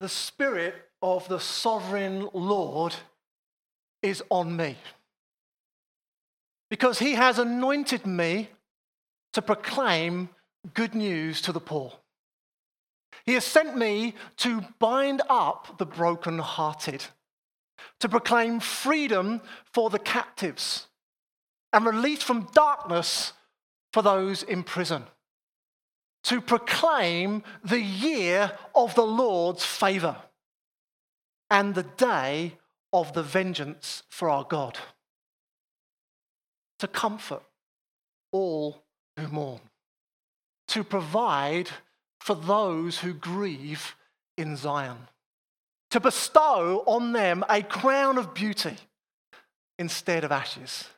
the Spirit of the sovereign Lord is on me. Because he has anointed me to proclaim good news to the poor. He has sent me to bind up the brokenhearted, to proclaim freedom for the captives, and release from darkness for those in prison, to proclaim the year of the Lord's favor and the day of the vengeance for our God, to comfort all who mourn, to provide for those who grieve in Zion, to bestow on them a crown of beauty instead of ashes,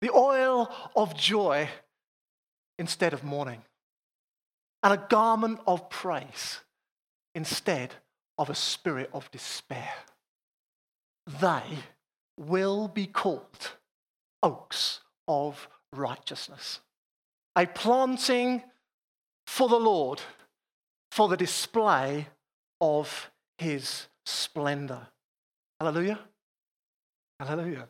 the oil of joy instead of mourning, and a garment of praise instead of a spirit of despair. They will be called oaks of righteousness, a planting for the Lord for the display of his splendor. Hallelujah. Hallelujah.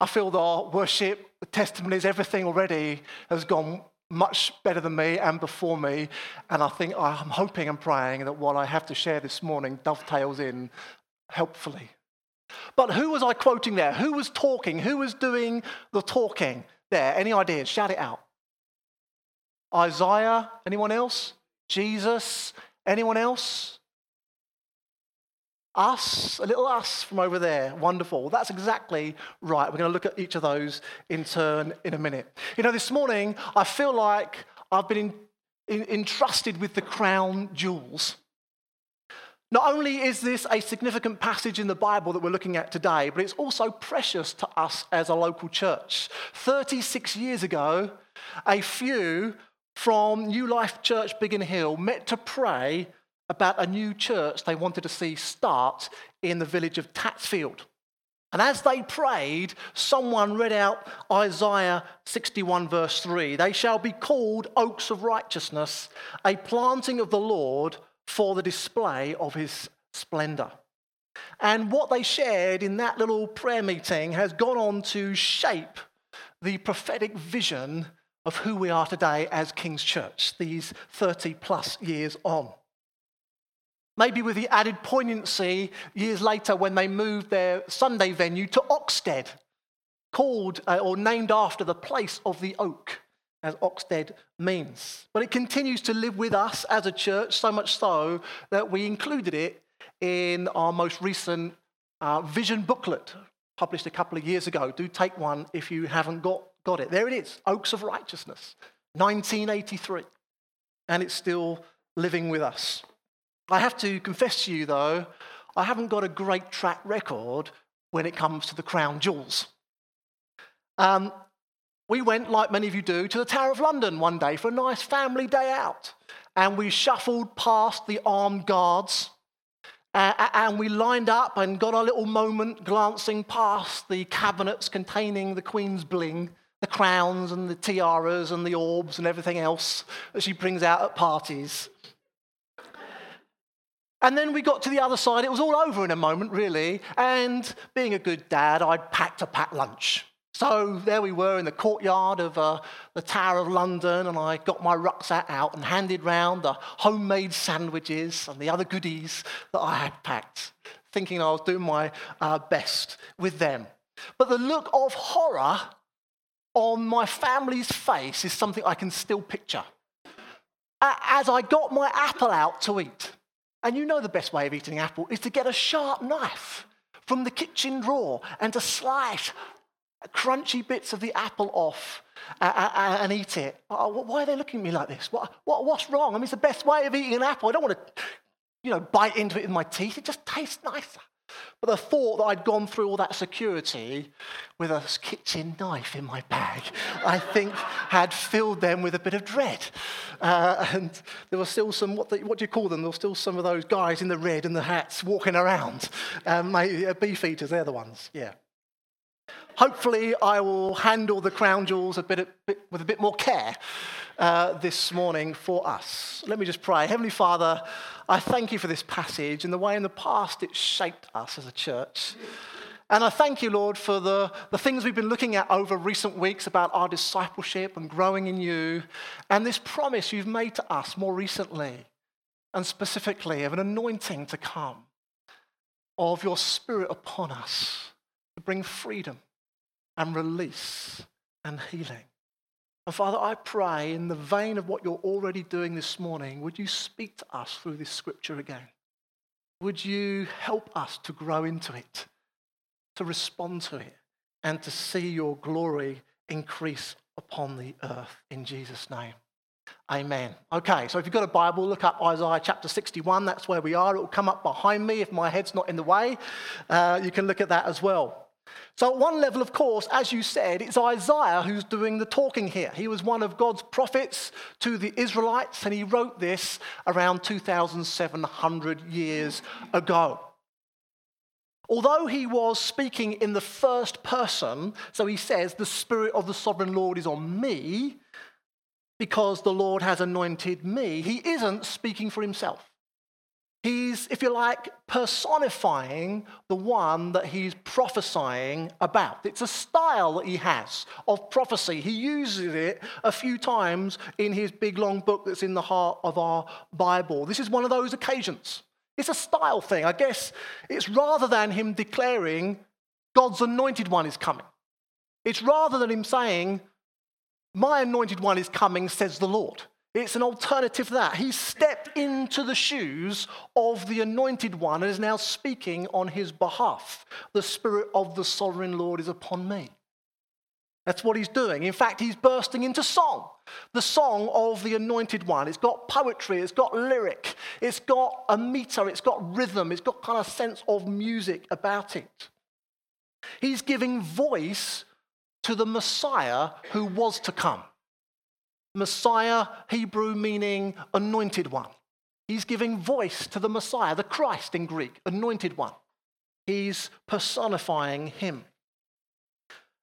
I feel that our worship, the testimonies, everything already has gone much better than me and before me. And I think ah, I'm hoping and praying that what I have to share this morning dovetails in helpfully. But who was I quoting there? Who was talking? Who was doing the talking there? Any ideas? Shout it out. Isaiah? Anyone else? Jesus? Anyone else? Us? A little us from over there. Wonderful. That's exactly right. We're going to look at each of those in turn in a minute. You know, this morning, I feel like I've been in, in, entrusted with the crown jewels. Not only is this a significant passage in the Bible that we're looking at today, but it's also precious to us as a local church. 36 years ago, a few from New Life Church Biggin Hill met to pray about a new church they wanted to see start in the village of Tatsfield. And as they prayed, someone read out Isaiah 61, verse 3 They shall be called oaks of righteousness, a planting of the Lord for the display of his splendor. And what they shared in that little prayer meeting has gone on to shape the prophetic vision of who we are today as King's Church, these 30 plus years on. Maybe with the added poignancy years later when they moved their Sunday venue to Oxted, called uh, or named after the place of the oak, as Oxted means. But it continues to live with us as a church, so much so that we included it in our most recent uh, vision booklet, published a couple of years ago. Do take one if you haven't got Got it. There it is Oaks of Righteousness, 1983. And it's still living with us. I have to confess to you, though, I haven't got a great track record when it comes to the crown jewels. Um, we went, like many of you do, to the Tower of London one day for a nice family day out. And we shuffled past the armed guards. Uh, and we lined up and got our little moment glancing past the cabinets containing the Queen's bling the crowns and the tiaras and the orbs and everything else that she brings out at parties. And then we got to the other side. It was all over in a moment, really. And being a good dad, I'd packed a packed lunch. So there we were in the courtyard of uh, the Tower of London, and I got my rucksack out and handed round the homemade sandwiches and the other goodies that I had packed, thinking I was doing my uh, best with them. But the look of horror on my family's face is something I can still picture. As I got my apple out to eat, and you know the best way of eating an apple is to get a sharp knife from the kitchen drawer and to slice crunchy bits of the apple off uh, uh, uh, and eat it. Why are they looking at me like this? What, what's wrong? I mean, it's the best way of eating an apple. I don't want to, you know, bite into it with my teeth. It just tastes nicer. But the thought that I'd gone through all that security with a kitchen knife in my bag, I think had filled them with a bit of dread. Uh, and there were still some, what, the, what, do you call them? There were still some of those guys in the red and the hats walking around. Um, maybe, uh, beef eaters, they're the ones, yeah. Hopefully, I will handle the crown jewels a bit, a bit with a bit more care uh, this morning for us. Let me just pray. Heavenly Father, I thank you for this passage and the way in the past it shaped us as a church. And I thank you, Lord, for the, the things we've been looking at over recent weeks about our discipleship and growing in you, and this promise you've made to us more recently, and specifically of an anointing to come, of your Spirit upon us to bring freedom and release and healing. And Father, I pray in the vein of what you're already doing this morning, would you speak to us through this scripture again? Would you help us to grow into it, to respond to it, and to see your glory increase upon the earth in Jesus' name? Amen. Okay, so if you've got a Bible, look up Isaiah chapter 61. That's where we are. It will come up behind me if my head's not in the way. Uh, you can look at that as well. So, at one level, of course, as you said, it's Isaiah who's doing the talking here. He was one of God's prophets to the Israelites, and he wrote this around 2,700 years ago. Although he was speaking in the first person, so he says, The Spirit of the Sovereign Lord is on me because the Lord has anointed me, he isn't speaking for himself. He's, if you like, personifying the one that he's prophesying about. It's a style that he has of prophecy. He uses it a few times in his big long book that's in the heart of our Bible. This is one of those occasions. It's a style thing. I guess it's rather than him declaring God's anointed one is coming. It's rather than him saying, My anointed one is coming, says the Lord. It's an alternative that. He stepped into the shoes of the anointed one and is now speaking on his behalf. The Spirit of the sovereign Lord is upon me. That's what he's doing. In fact, he's bursting into song. The song of the anointed one. It's got poetry, it's got lyric, it's got a meter, it's got rhythm, it's got kind of sense of music about it. He's giving voice to the Messiah who was to come. Messiah, Hebrew meaning anointed one. He's giving voice to the Messiah, the Christ in Greek, anointed one. He's personifying him.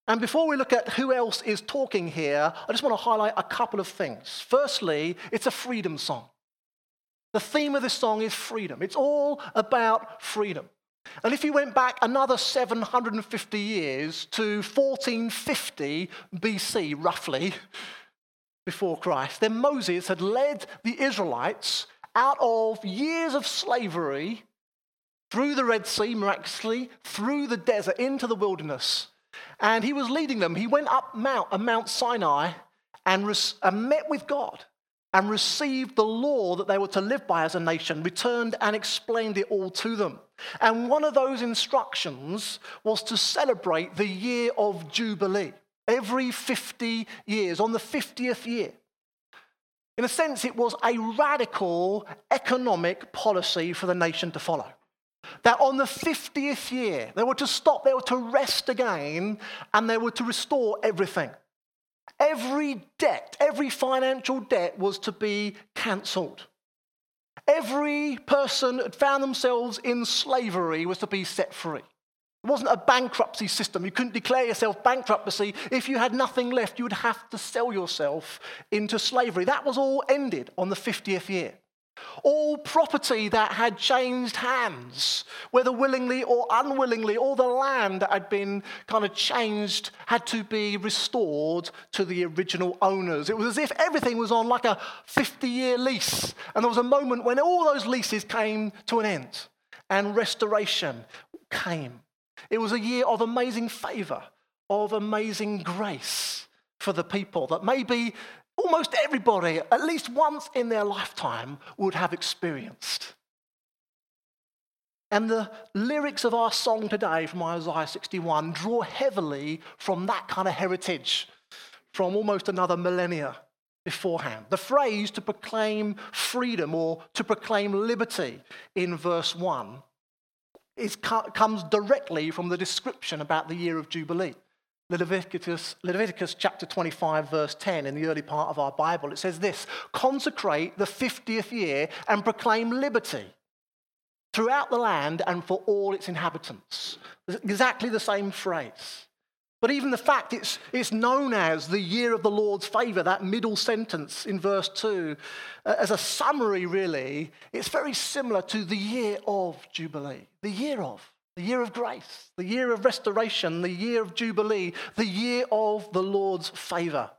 And before we look at who else is talking here, I just want to highlight a couple of things. Firstly, it's a freedom song. The theme of this song is freedom. It's all about freedom. And if you went back another 750 years to 1450 BC, roughly, before Christ, then Moses had led the Israelites out of years of slavery through the Red Sea, miraculously, through the desert, into the wilderness. And he was leading them. He went up Mount, uh, Mount Sinai and, res- and met with God and received the law that they were to live by as a nation, returned and explained it all to them. And one of those instructions was to celebrate the year of Jubilee every 50 years, on the 50th year. In a sense, it was a radical economic policy for the nation to follow. That on the 50th year, they were to stop, they were to rest again, and they were to restore everything. Every debt, every financial debt was to be cancelled. Every person that found themselves in slavery was to be set free. It wasn't a bankruptcy system. You couldn't declare yourself bankruptcy. If you had nothing left, you would have to sell yourself into slavery. That was all ended on the 50th year. All property that had changed hands, whether willingly or unwillingly, all the land that had been kind of changed had to be restored to the original owners. It was as if everything was on like a 50 year lease. And there was a moment when all those leases came to an end and restoration came. It was a year of amazing favor, of amazing grace for the people that maybe almost everybody, at least once in their lifetime, would have experienced. And the lyrics of our song today from Isaiah 61 draw heavily from that kind of heritage, from almost another millennia beforehand. The phrase to proclaim freedom or to proclaim liberty in verse 1 is, comes directly from the description about the year of Jubilee. Leviticus, Leviticus chapter 25, verse 10, in the early part of our Bible, it says this Consecrate the 50th year and proclaim liberty throughout the land and for all its inhabitants. Exactly the same phrase. But even the fact it's, it's known as the year of the Lord's favour, that middle sentence in verse 2, uh, as a summary, really, it's very similar to the year of Jubilee. The year of. The year of grace, the year of restoration, the year of Jubilee, the year of the Lord's favour.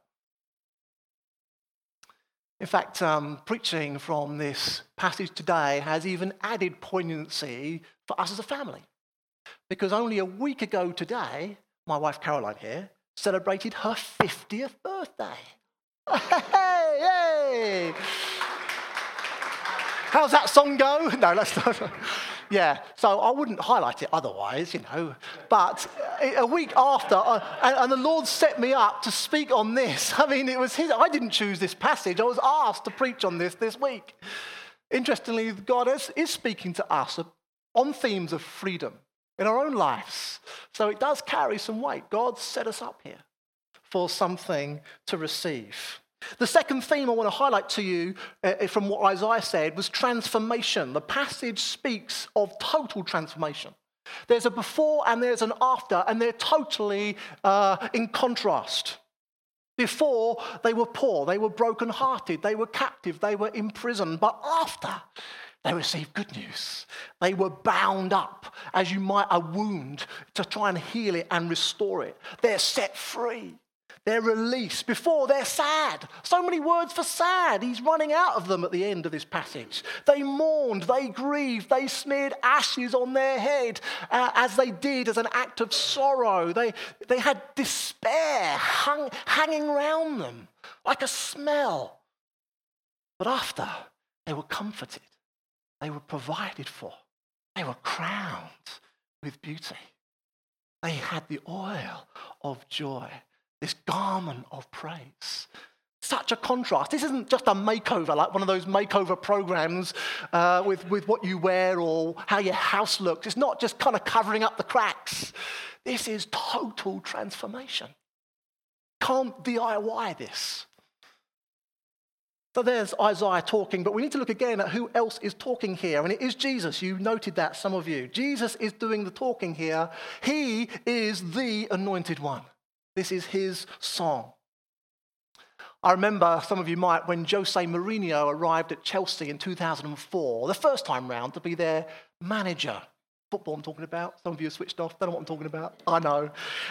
In fact, um, preaching from this passage today has even added poignancy for us as a family. Because only a week ago today, my wife Caroline here celebrated her 50th birthday. Hey! How's that song go? No, let's not. Yeah, so I wouldn't highlight it otherwise, you know. But a week after, uh, and, the Lord set me up to speak on this. I mean, it was His, I didn't choose this passage. I was asked to preach on this this week. Interestingly, God is, is speaking to us on themes of freedom in our own lives. So it does carry some weight. God set us up here for something to receive. The second theme I want to highlight to you uh, from what Isaiah said was transformation. The passage speaks of total transformation. There's a before and there's an after, and they're totally uh, in contrast. Before, they were poor, they were brokenhearted, they were captive, they were imprisoned. But after, they received good news. They were bound up, as you might a wound, to try and heal it and restore it. They're set free. They're released. Before, they're sad. So many words for sad. He's running out of them at the end of this passage. They mourned, they grieved, they smeared ashes on their head uh, as they did as an act of sorrow. They, they had despair hung, hanging around them like a smell. But after, they were comforted, they were provided for, they were crowned with beauty. They had the oil of joy this garment of praise. Such a contrast. This isn't just a makeover, like one of those makeover programs uh, with, with what you wear or how your house looks. It's not just kind of covering up the cracks. This is total transformation. Can't DIY this. So there's Isaiah talking, but we need to look again at who else is talking here. And it is Jesus. You noted that, some of you. Jesus is doing the talking here. He is the anointed one. This is his song. I remember, some of you might, when Jose Mourinho arrived at Chelsea in 2004, the first time round to be their manager. Football, I'm talking about. Some of you have switched off, don't know what I'm talking about. I know.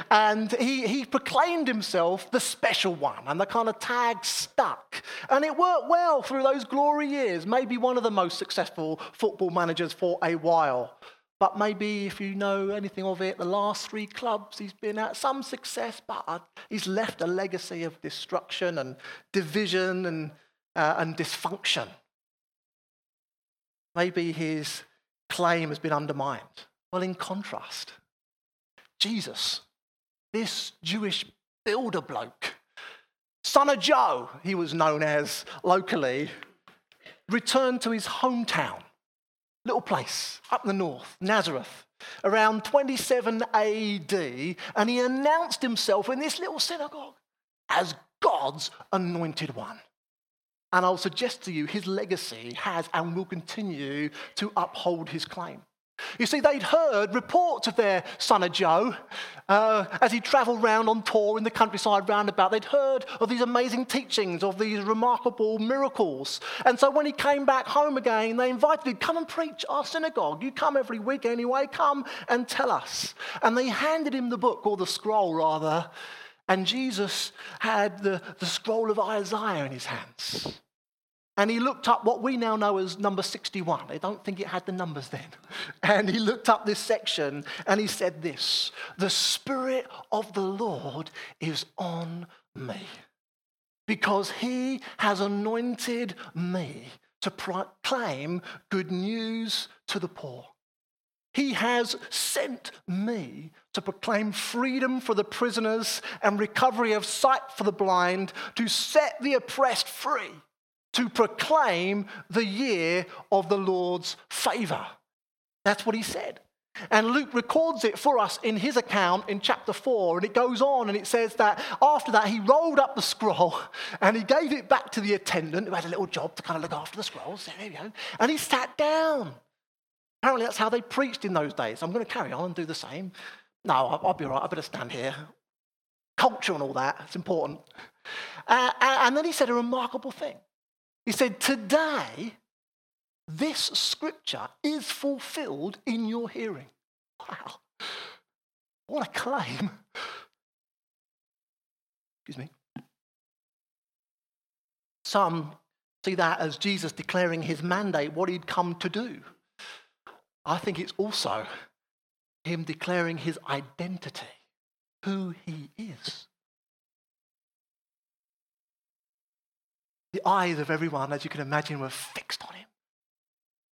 And he, he proclaimed himself the special one, and the kind of tag stuck. And it worked well through those glory years. Maybe one of the most successful football managers for a while. But maybe if you know anything of it, the last three clubs he's been at, some success, but he's left a legacy of destruction and division and, uh, and dysfunction. Maybe his claim has been undermined. Well, in contrast, Jesus, this Jewish builder bloke, son of Joe, he was known as locally, returned to his hometown little place up in the north, Nazareth, around 27 AD, and he announced himself in this little synagogue as God's anointed one. And I'll suggest to you his legacy has and will continue to uphold his claim. You see, they'd heard reports of their son of Joe uh, as he travelled round on tour in the countryside roundabout. They'd heard of these amazing teachings, of these remarkable miracles. And so when he came back home again, they invited him, Come and preach our synagogue. You come every week anyway, come and tell us. And they handed him the book, or the scroll rather. And Jesus had the, the scroll of Isaiah in his hands. And he looked up what we now know as number 61. I don't think it had the numbers then. And he looked up this section and he said this The Spirit of the Lord is on me because he has anointed me to proclaim good news to the poor. He has sent me to proclaim freedom for the prisoners and recovery of sight for the blind, to set the oppressed free to proclaim the year of the Lord's favor. That's what he said. And Luke records it for us in his account in chapter 4. And it goes on and it says that after that, he rolled up the scroll and he gave it back to the attendant who had a little job to kind of look after the scrolls. There you go. And he sat down. Apparently, that's how they preached in those days. I'm going to carry on and do the same. No, I'll, be all right. I better stand here. culture and all that. It's important. Uh, and then he said a remarkable thing. He said, Today, this scripture is fulfilled in your hearing. Wow. What a claim. Excuse me. Some see that as Jesus declaring his mandate, what he'd come to do. I think it's also him declaring his identity, who he is. The eyes of everyone, as you can imagine, were fixed on him.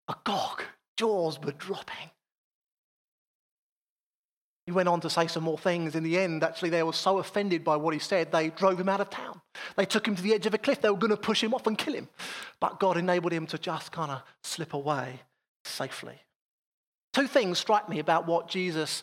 Agog, jaws were dropping. He went on to say some more things. In the end, actually, they were so offended by what he said, they drove him out of town. They took him to the edge of a cliff. They were going to push him off and kill him. But God enabled him to just kind of slip away safely. Two things strike me about what Jesus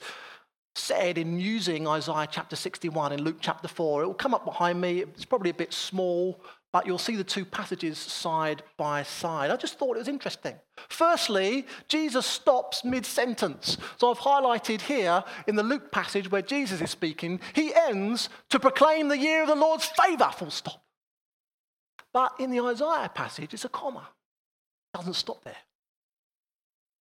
said in using Isaiah chapter 61 and Luke chapter 4. It will come up behind me. It's probably a bit small, but you'll see the two passages side by side. I just thought it was interesting. Firstly, Jesus stops mid sentence. So I've highlighted here in the Luke passage where Jesus is speaking, he ends to proclaim the year of the Lord's favor, full stop. But in the Isaiah passage, it's a comma. It doesn't stop there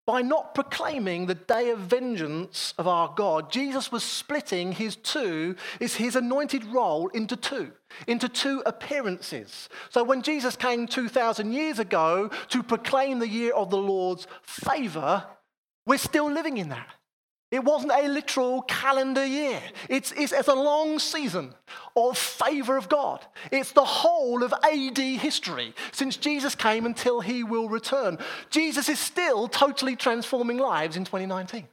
by not proclaiming the day of vengeance of our God, Jesus was splitting his two, is his anointed role into two, into two appearances. So when Jesus came 2,000 years ago to proclaim the year of the Lord's favor, we're still living in that. It wasn't a literal calendar year. It's, it's, it's, a long season of favor of God. It's the whole of AD history since Jesus came until he will return. Jesus is still totally transforming lives in 2019.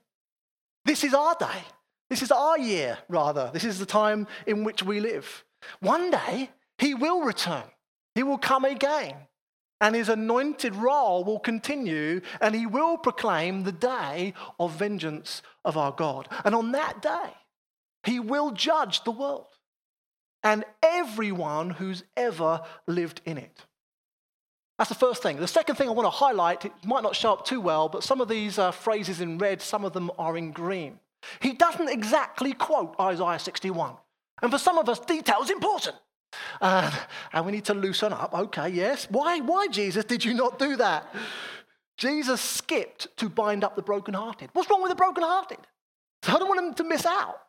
This is our day. This is our year, rather. This is the time in which we live. One day, he will return. He will come again and his anointed role will continue, and he will proclaim the day of vengeance of our God. And on that day, he will judge the world and everyone who's ever lived in it. That's the first thing. The second thing I want to highlight, it might not show up too well, but some of these uh, phrases in red, some of them are in green. He doesn't exactly quote Isaiah 61. And for some of us, detail is important. Uh, and we need to loosen up. Okay, yes. Why, why, Jesus, did you not do that? Jesus skipped to bind up the brokenhearted. What's wrong with the brokenhearted? I don't want them to miss out.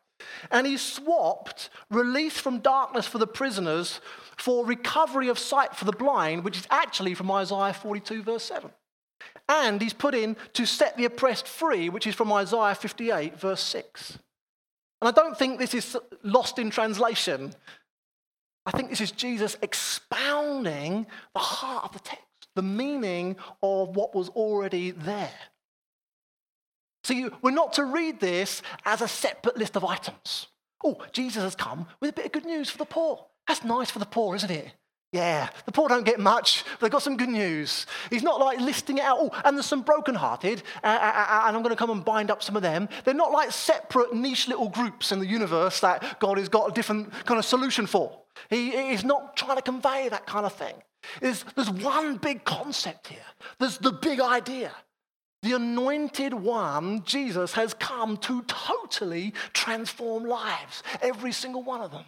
And he swapped release from darkness for the prisoners for recovery of sight for the blind, which is actually from Isaiah 42, verse 7. And he's put in to set the oppressed free, which is from Isaiah 58, verse 6. And I don't think this is lost in translation I think this is Jesus expounding the heart of the text, the meaning of what was already there. See, we're not to read this as a separate list of items. Oh, Jesus has come with a bit of good news for the poor. That's nice for the poor, isn't it? Yeah, the poor don't get much, but they've got some good news. He's not like listing it out. Oh, and there's some brokenhearted, uh, uh, uh, and I'm going to come and bind up some of them. They're not like separate niche little groups in the universe that God has got a different kind of solution for. He is not trying to convey that kind of thing. There's, there's one big concept here. There's the big idea. The anointed one, Jesus, has come to totally transform lives, every single one of them.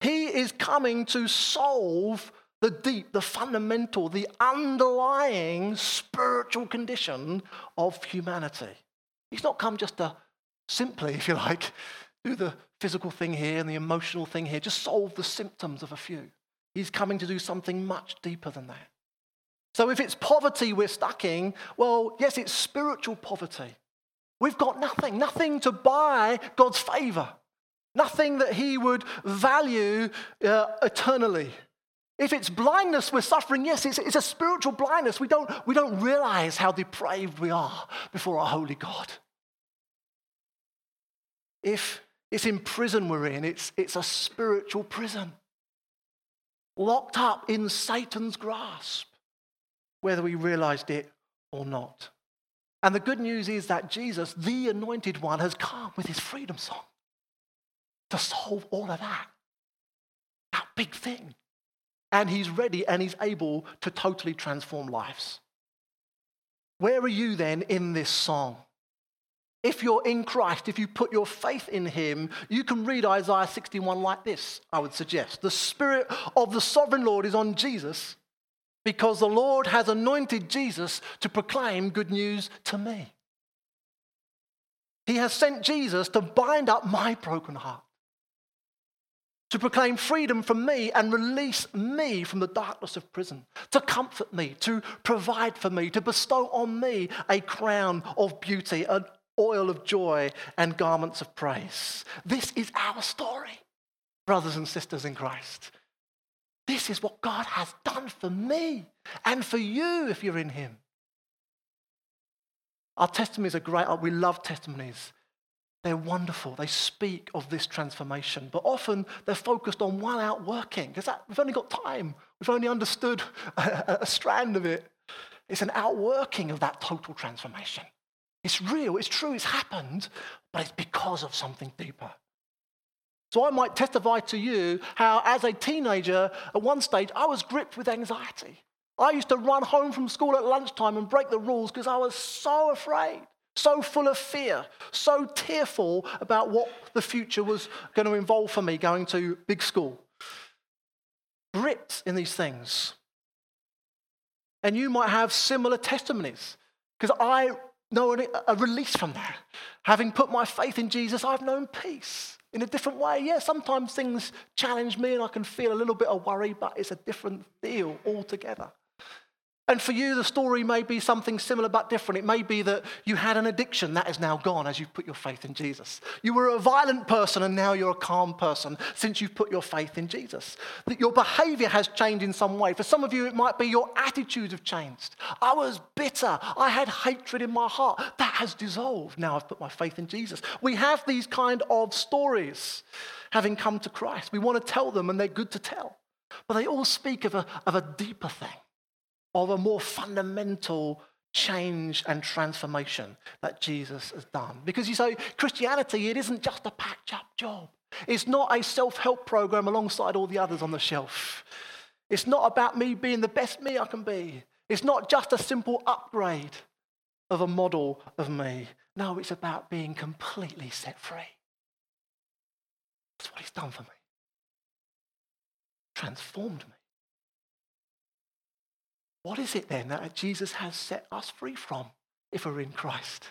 He is coming to solve the deep, the fundamental, the underlying spiritual condition of humanity. He's not come just to simply, if you like, do the physical thing here and the emotional thing here, just solve the symptoms of a few. He's coming to do something much deeper than that. So if it's poverty we're stuck in, well, yes, it's spiritual poverty. We've got nothing, nothing to buy God's favor, nothing that He would value uh, eternally. If it's blindness we're suffering, yes, it's, it's a spiritual blindness. We don't, we don't realize how depraved we are before our holy God. If it's in prison we're in, it's, it's a spiritual prison. Locked up in Satan's grasp, whether we realized it or not. And the good news is that Jesus, the anointed one, has come with his freedom song to solve all of that. That big thing. And he's ready and he's able to totally transform lives. Where are you then in this song? If you're in Christ, if you put your faith in Him, you can read Isaiah 61 like this, I would suggest. The Spirit of the sovereign Lord is on Jesus because the Lord has anointed Jesus to proclaim good news to me. He has sent Jesus to bind up my broken heart, to proclaim freedom from me and release me from the darkness of prison, to comfort me, to provide for me, to bestow on me a crown of beauty, an oil of joy, and garments of praise. This is our story, brothers and sisters in Christ. This is what God has done for me and for you if you're in Him. Our testimonies are great. We love testimonies. They're wonderful. They speak of this transformation, but often they're focused on one outworking because we've only got time. We've only understood a, a strand of it. It's an outworking of that total transformation. It's real, it's true, it's happened, but it's because of something deeper. So I might testify to you how, as a teenager, at one stage, I was gripped with anxiety. I used to run home from school at lunchtime and break the rules because I was so afraid, so full of fear, so tearful about what the future was going to involve for me going to big school. Gripped in these things. And you might have similar testimonies because I know a release from that. Having put my faith in Jesus, I've known peace in a different way. Yeah, sometimes things challenge me and I can feel a little bit of worry, but it's a different deal altogether. And for you, the story may be something similar but different. It may be that you had an addiction that is now gone as you've put your faith in Jesus. You were a violent person and now you're a calm person since you've put your faith in Jesus. That your behavior has changed in some way. For some of you, it might be your attitudes have changed. I was bitter. I had hatred in my heart. That has dissolved. Now I've put my faith in Jesus. We have these kind of stories having come to Christ. We want to tell them and they're good to tell. But they all speak of a, of a deeper thing of a more fundamental change and transformation that Jesus has done. Because you say, Christianity, it isn't just a patch up job. It's not a self help program alongside all the others on the shelf. It's not about me being the best me I can be. It's not just a simple upgrade of a model of me. No, it's about being completely set free. That's what he's done for me. Transformed me. What is it then that Jesus has set us free from if we're in Christ?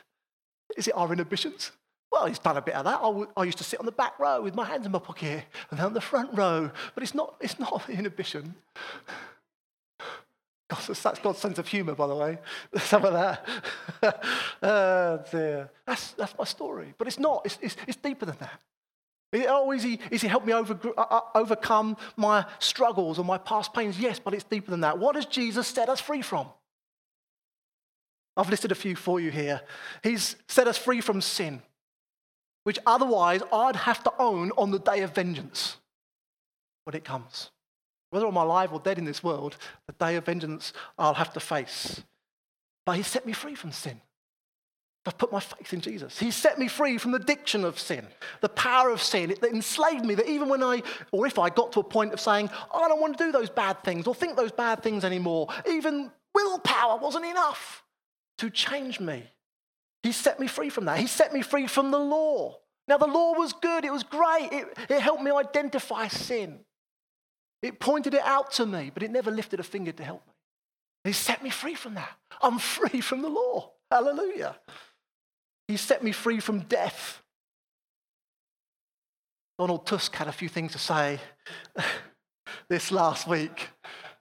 Is it our inhibitions? Well, he's done a bit of that. I, used to sit on the back row with my hands in my pocket and then on the front row. But it's not, it's not inhibition. God, that's God's sense of humour, by the way. Some of that. oh, dear. That's, that's my story. But it's not. It's, it's, it's deeper than that. Oh, is he, is he helped me over, uh, uh, overcome my struggles or my past pains? Yes, but it's deeper than that. What has Jesus set us free from? I've listed a few for you here. He's set us free from sin, which otherwise I'd have to own on the day of vengeance when it comes. Whether I'm alive or dead in this world, the day of vengeance I'll have to face. But He set me free from sin. I've put my faith in Jesus. He set me free from the addiction of sin, the power of sin that enslaved me. That even when I, or if I got to a point of saying, oh, I don't want to do those bad things or think those bad things anymore, even willpower wasn't enough to change me. He set me free from that. He set me free from the law. Now, the law was good, it was great, it, it helped me identify sin. It pointed it out to me, but it never lifted a finger to help me. He set me free from that. I'm free from the law. Hallelujah. He set me free from death. Donald Tusk had a few things to say this last week,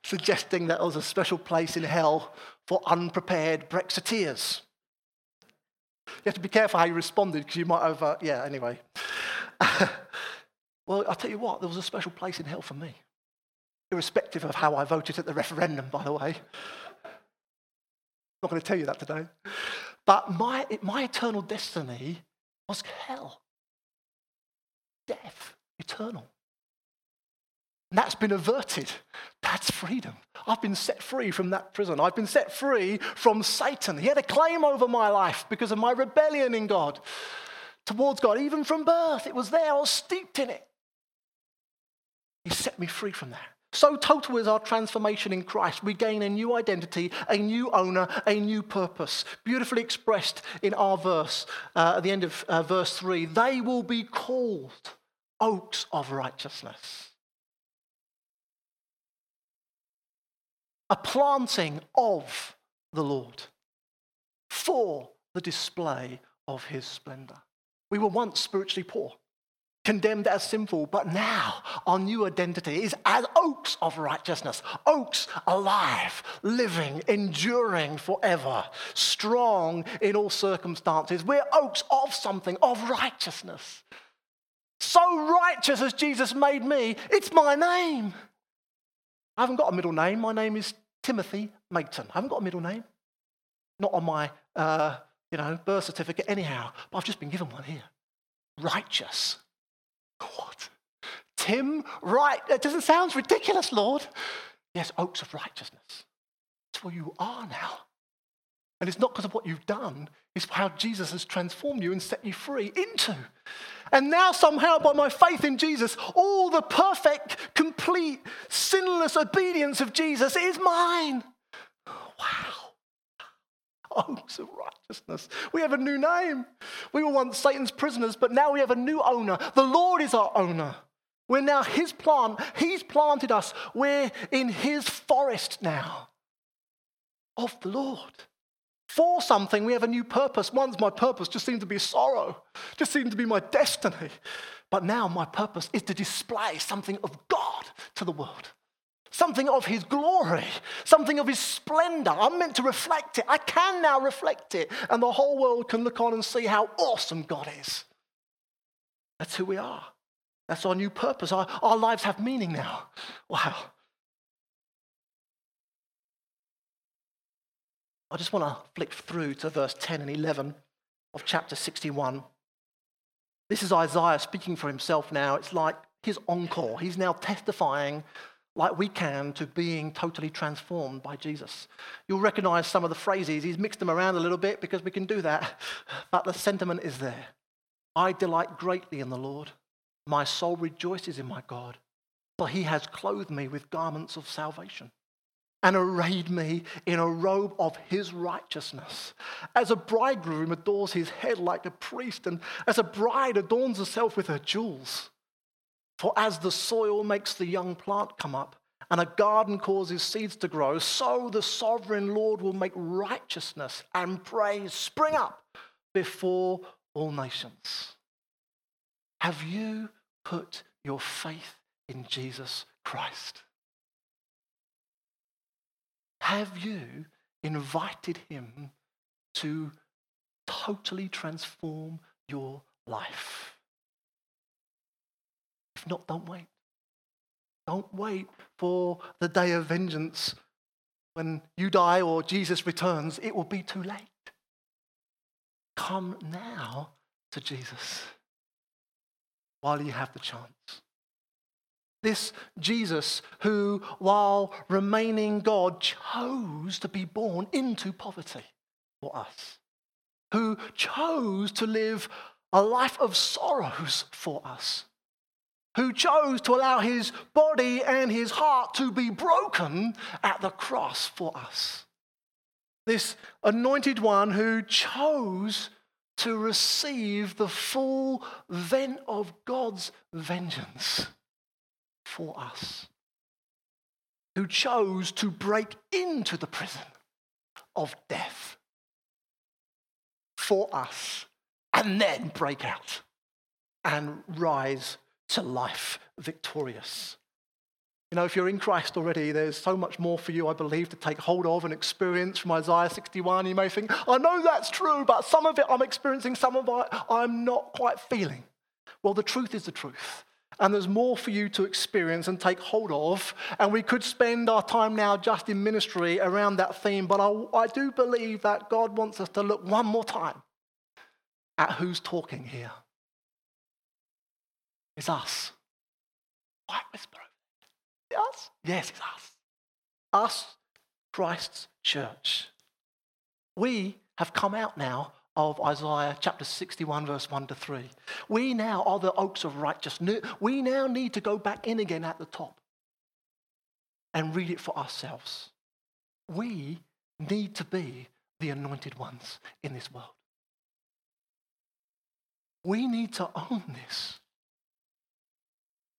suggesting that there was a special place in hell for unprepared Brexiteers. You have to be careful how you responded because you might have, uh, yeah, anyway. well, I'll tell you what, there was a special place in hell for me, irrespective of how I voted at the referendum, by the way. I'm not going to tell you that today. But my, my eternal destiny was hell, death, eternal. And that's been averted. That's freedom. I've been set free from that prison. I've been set free from Satan. He had a claim over my life because of my rebellion in God, towards God. Even from birth, it was there. I was steeped in it. He set me free from that. So total is our transformation in Christ. We gain a new identity, a new owner, a new purpose. Beautifully expressed in our verse uh, at the end of uh, verse 3 they will be called oaks of righteousness. A planting of the Lord for the display of his splendor. We were once spiritually poor condemned as sinful, but now our new identity is as oaks of righteousness, oaks alive, living, enduring forever, strong in all circumstances. We're oaks of something, of righteousness. So righteous as Jesus made me, it's my name. I haven't got a middle name. My name is Timothy Mayton. I haven't got a middle name. Not on my uh, you know, birth certificate anyhow, but I've just been given one here. Righteous. What? Tim, right? That doesn't sound ridiculous, Lord. Yes, oaks of righteousness. It's where you are now. And it's not because of what you've done, it's how Jesus has transformed you and set you free into. And now, somehow, by my faith in Jesus, all the perfect, complete, sinless obedience of Jesus is mine. Wow. Oaks of righteousness. We have a new name. We were once Satan's prisoners, but now we have a new owner. The Lord is our owner. We're now his plant. He's planted us. We're in his forest now of the Lord. For something, we have a new purpose. Once my purpose just seemed to be sorrow, just seemed to be my destiny. But now my purpose is to display something of God to the world something of his glory, something of his splendor. I'm meant to reflect it. I can now reflect it, and the whole world can look on and see how awesome God is. That's who we are. That's our new purpose. Our, our lives have meaning now. Wow. I just want to flick through to verse 10 and 11 of chapter 61. This is Isaiah speaking for himself now. It's like his encore. He's now testifying like we can to being totally transformed by Jesus. You'll recognize some of the phrases. He's mixed them around a little bit because we can do that, but the sentiment is there. I delight greatly in the Lord. My soul rejoices in my God, for he has clothed me with garments of salvation and arrayed me in a robe of his righteousness. As a bridegroom adorns his head like a priest, and as a bride adorns herself with her jewels. For as the soil makes the young plant come up, and a garden causes seeds to grow, so the sovereign Lord will make righteousness and praise spring up before all nations. Have you put your faith in Jesus Christ? Have you invited him to totally transform your life? If not, don't wait. Don't wait for the day of vengeance when you die or Jesus returns. It will be too late. Come now to Jesus while you have the chance. This Jesus, who, while remaining God, chose to be born into poverty for us, who chose to live a life of sorrows for us, who chose to allow his body and his heart to be broken at the cross for us. This anointed one who chose to receive the full vent of God's vengeance for us, who chose to break into the prison of death for us and then break out and rise to life victorious. You know, if you're in Christ already, there's so much more for you, I believe, to take hold of and experience from Isaiah 61. You may think, I know that's true, but some of it I'm experiencing, some of it I'm not quite feeling. Well, the truth is the truth. And there's more for you to experience and take hold of. And we could spend our time now just in ministry around that theme, but I, I do believe that God wants us to look one more time at who's talking here. It's us. White whisperer. Us? Yes, it's us. Us, Christ's church. We have come out now of Isaiah chapter 61, verse 1 to 3. We now are the oaks of righteousness. We now need to go back in again at the top. and read it for ourselves. We need to be the anointed ones in this world. We need to own this.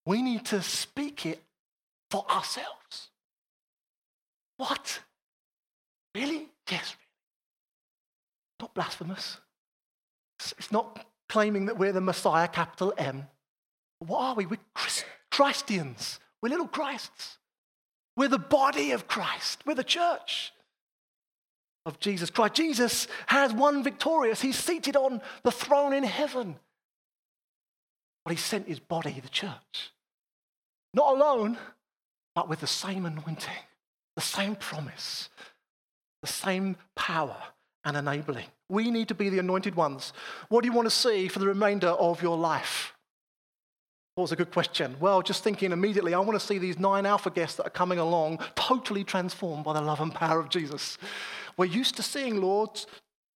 We need to speak it for ourselves. What? Really? Yes. Not blasphemous. It's not claiming that we're the Messiah, capital M. What are we? We're Christians. We're little Christs. We're the body of Christ. We're the church of Jesus Christ. Jesus has won victorious. He's seated on the throne in heaven. But he sent his body, the church. Not alone, but with the same anointing, the same promise, the same power and enabling. We need to be the anointed ones. What do you want to see for the remainder of your life? What was a good question? Well, just thinking immediately, I want to see these nine alpha guests that are coming along totally transformed by the love and power of Jesus. We're used to seeing, Lord,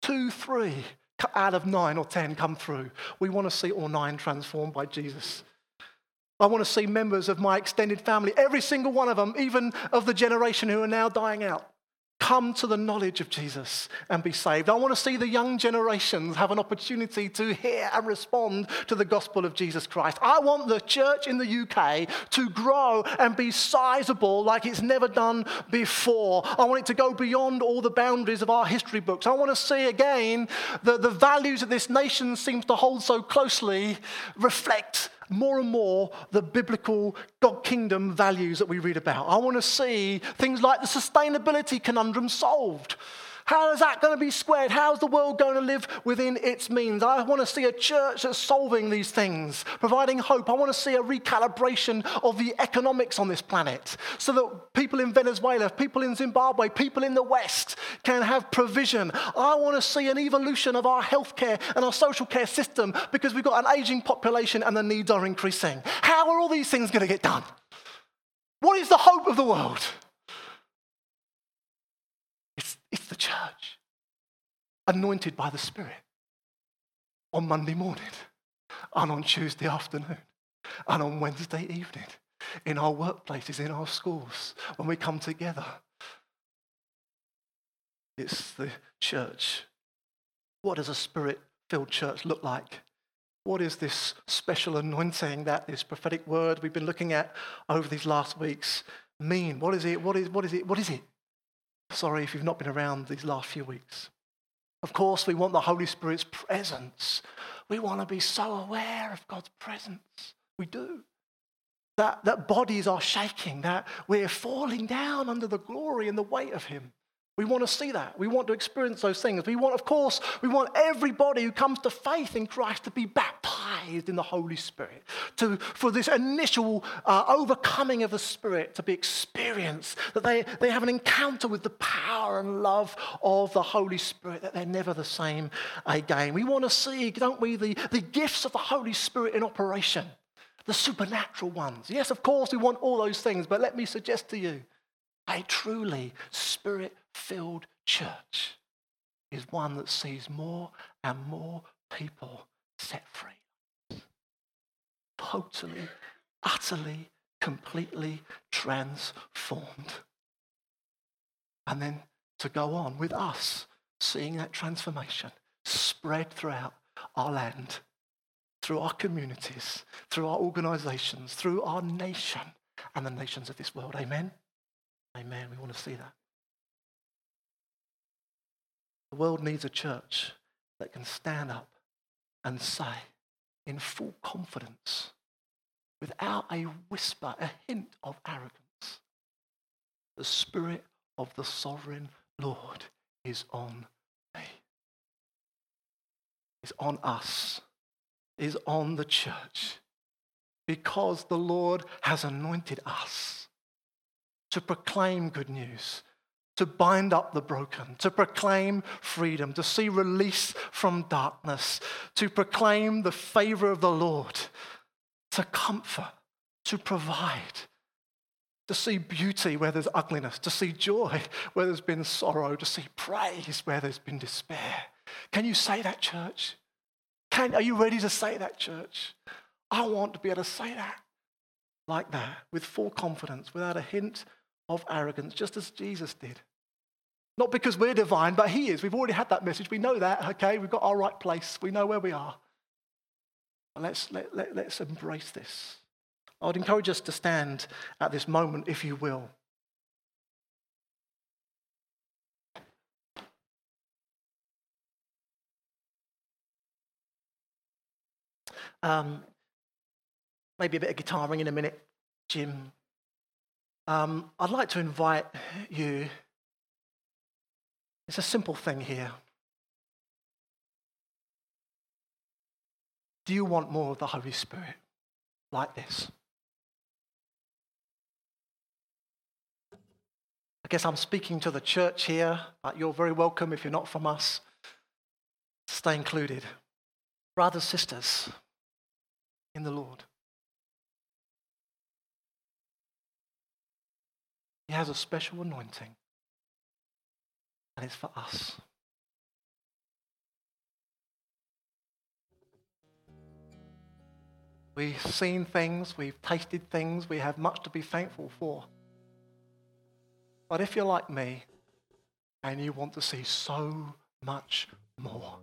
two, three out of nine or ten come through. We want to see all nine transformed by Jesus. I want to see members of my extended family, every single one of them, even of the generation who are now dying out come to the knowledge of Jesus and be saved. I want to see the young generations have an opportunity to hear and respond to the gospel of Jesus Christ. I want the church in the UK to grow and be sizable like it's never done before. I want it to go beyond all the boundaries of our history books. I want to see again that the values that this nation seems to hold so closely reflect more and more the biblical God kingdom values that we read about. I want to see things like the sustainability conundrum solved. How is that going to be squared? How's the world going to live within its means? I want to see a church that's solving these things, providing hope. I want to see a recalibration of the economics on this planet so that people in Venezuela, people in Zimbabwe, people in the West can have provision. I want to see an evolution of our healthcare and our social care system because we've got an aging population and the needs are increasing. How are all these things going to get done? What is the hope of the world? It's the church, anointed by the Spirit on Monday morning and on Tuesday afternoon and on Wednesday evening in our workplaces, in our schools, when we come together. It's the church. What does a spirit filled church look like? What is this special anointing that this prophetic word we've been looking at over these last weeks mean? What is it? What is, what is it? What is it? Sorry if you've not been around these last few weeks. Of course, we want the Holy Spirit's presence. We want to be so aware of God's presence. We do. That, that bodies are shaking, that we're falling down under the glory and the weight of Him. We want to see that. We want to experience those things. We want, of course, we want everybody who comes to faith in Christ to be baptized in the Holy Spirit, to, for this initial uh, overcoming of the Spirit to be experienced, that they, they have an encounter with the power and love of the Holy Spirit, that they're never the same again. We want to see, don't we, the, the gifts of the Holy Spirit in operation, the supernatural ones. Yes, of course, we want all those things, but let me suggest to you a truly spirit filled church is one that sees more and more people set free. Totally, utterly, completely transformed. And then to go on with us seeing that transformation spread throughout our land, through our communities, through our organizations, through our nation and the nations of this world. Amen. Amen. We want to see that. The world needs a church that can stand up and say in full confidence, without a whisper, a hint of arrogance, the Spirit of the sovereign Lord is on me, is on us, is on the church, because the Lord has anointed us to proclaim good news, to bind up the broken, to proclaim freedom, to see release from darkness, to proclaim the favor of the Lord, to comfort, to provide, to see beauty where there's ugliness, to see joy where there's been sorrow, to see praise where there's been despair. Can you say that, church? Can, are you ready to say that, church? I want to be able to say that like that with full confidence, without a hint of arrogance, just as Jesus did. Not because we're divine, but He is. We've already had that message. We know that, okay? We've got our right place. We know where we are. let's, let, let, let's embrace this. I would encourage us to stand at this moment, if you will. Um, maybe a bit of guitaring in a minute, Jim. Um, I'd like to invite you. It's a simple thing here. Do you want more of the Holy Spirit like this? I guess I'm speaking to the church here, but you're very welcome if you're not from us. Stay included. Brothers, sisters in the Lord. He has a special anointing, and it's for us. We've seen things, we've tasted things, we have much to be thankful for. But if you're like me and you want to see so much more,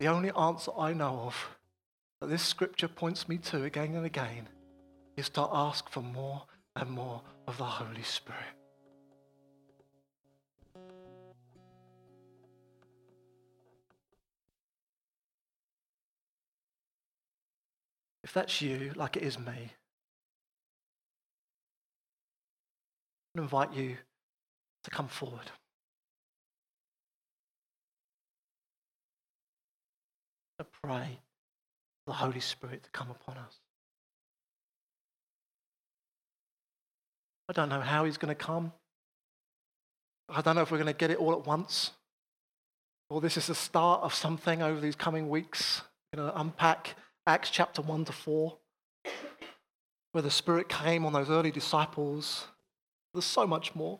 the only answer I know of that this scripture points me to again and again is to ask for more and more of the Holy Spirit. If that's you, like it is me, I invite you to come forward. To pray the Holy Spirit to come upon us. I don't know how He's going to come. I don't know if we're going to get it all at once. Or this is the start of something over these coming weeks. We're going to unpack Acts chapter 1 to 4, where the Spirit came on those early disciples. There's so much more.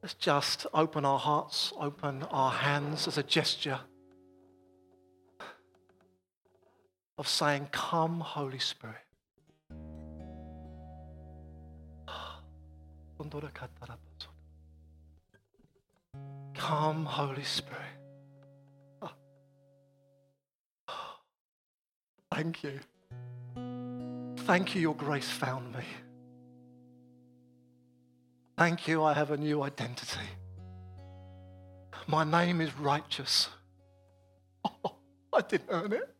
Let's just open our hearts, open our hands as a gesture of saying, Come, Holy Spirit. Come, Holy Spirit. Thank you. Thank you, your grace found me. Thank you, I have a new identity. My name is righteous. Oh, I didn't earn it.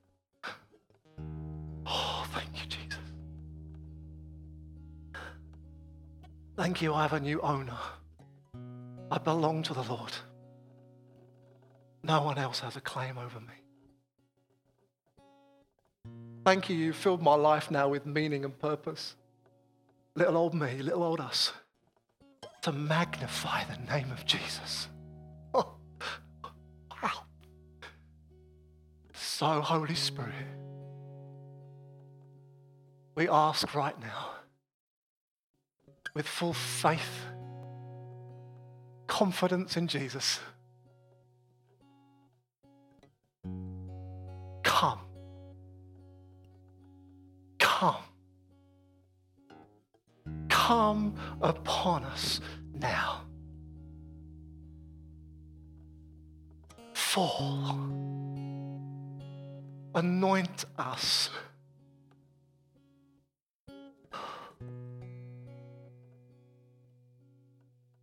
Thank you, I have a new owner. I belong to the Lord. No one else has a claim over me. Thank you, you filled my life now with meaning and purpose. Little old me, little old us to magnify the name of Jesus. Oh, wow. So, Holy Spirit, we ask right now with full faith, confidence in Jesus. Come. Come come upon us now. Fall. Anoint us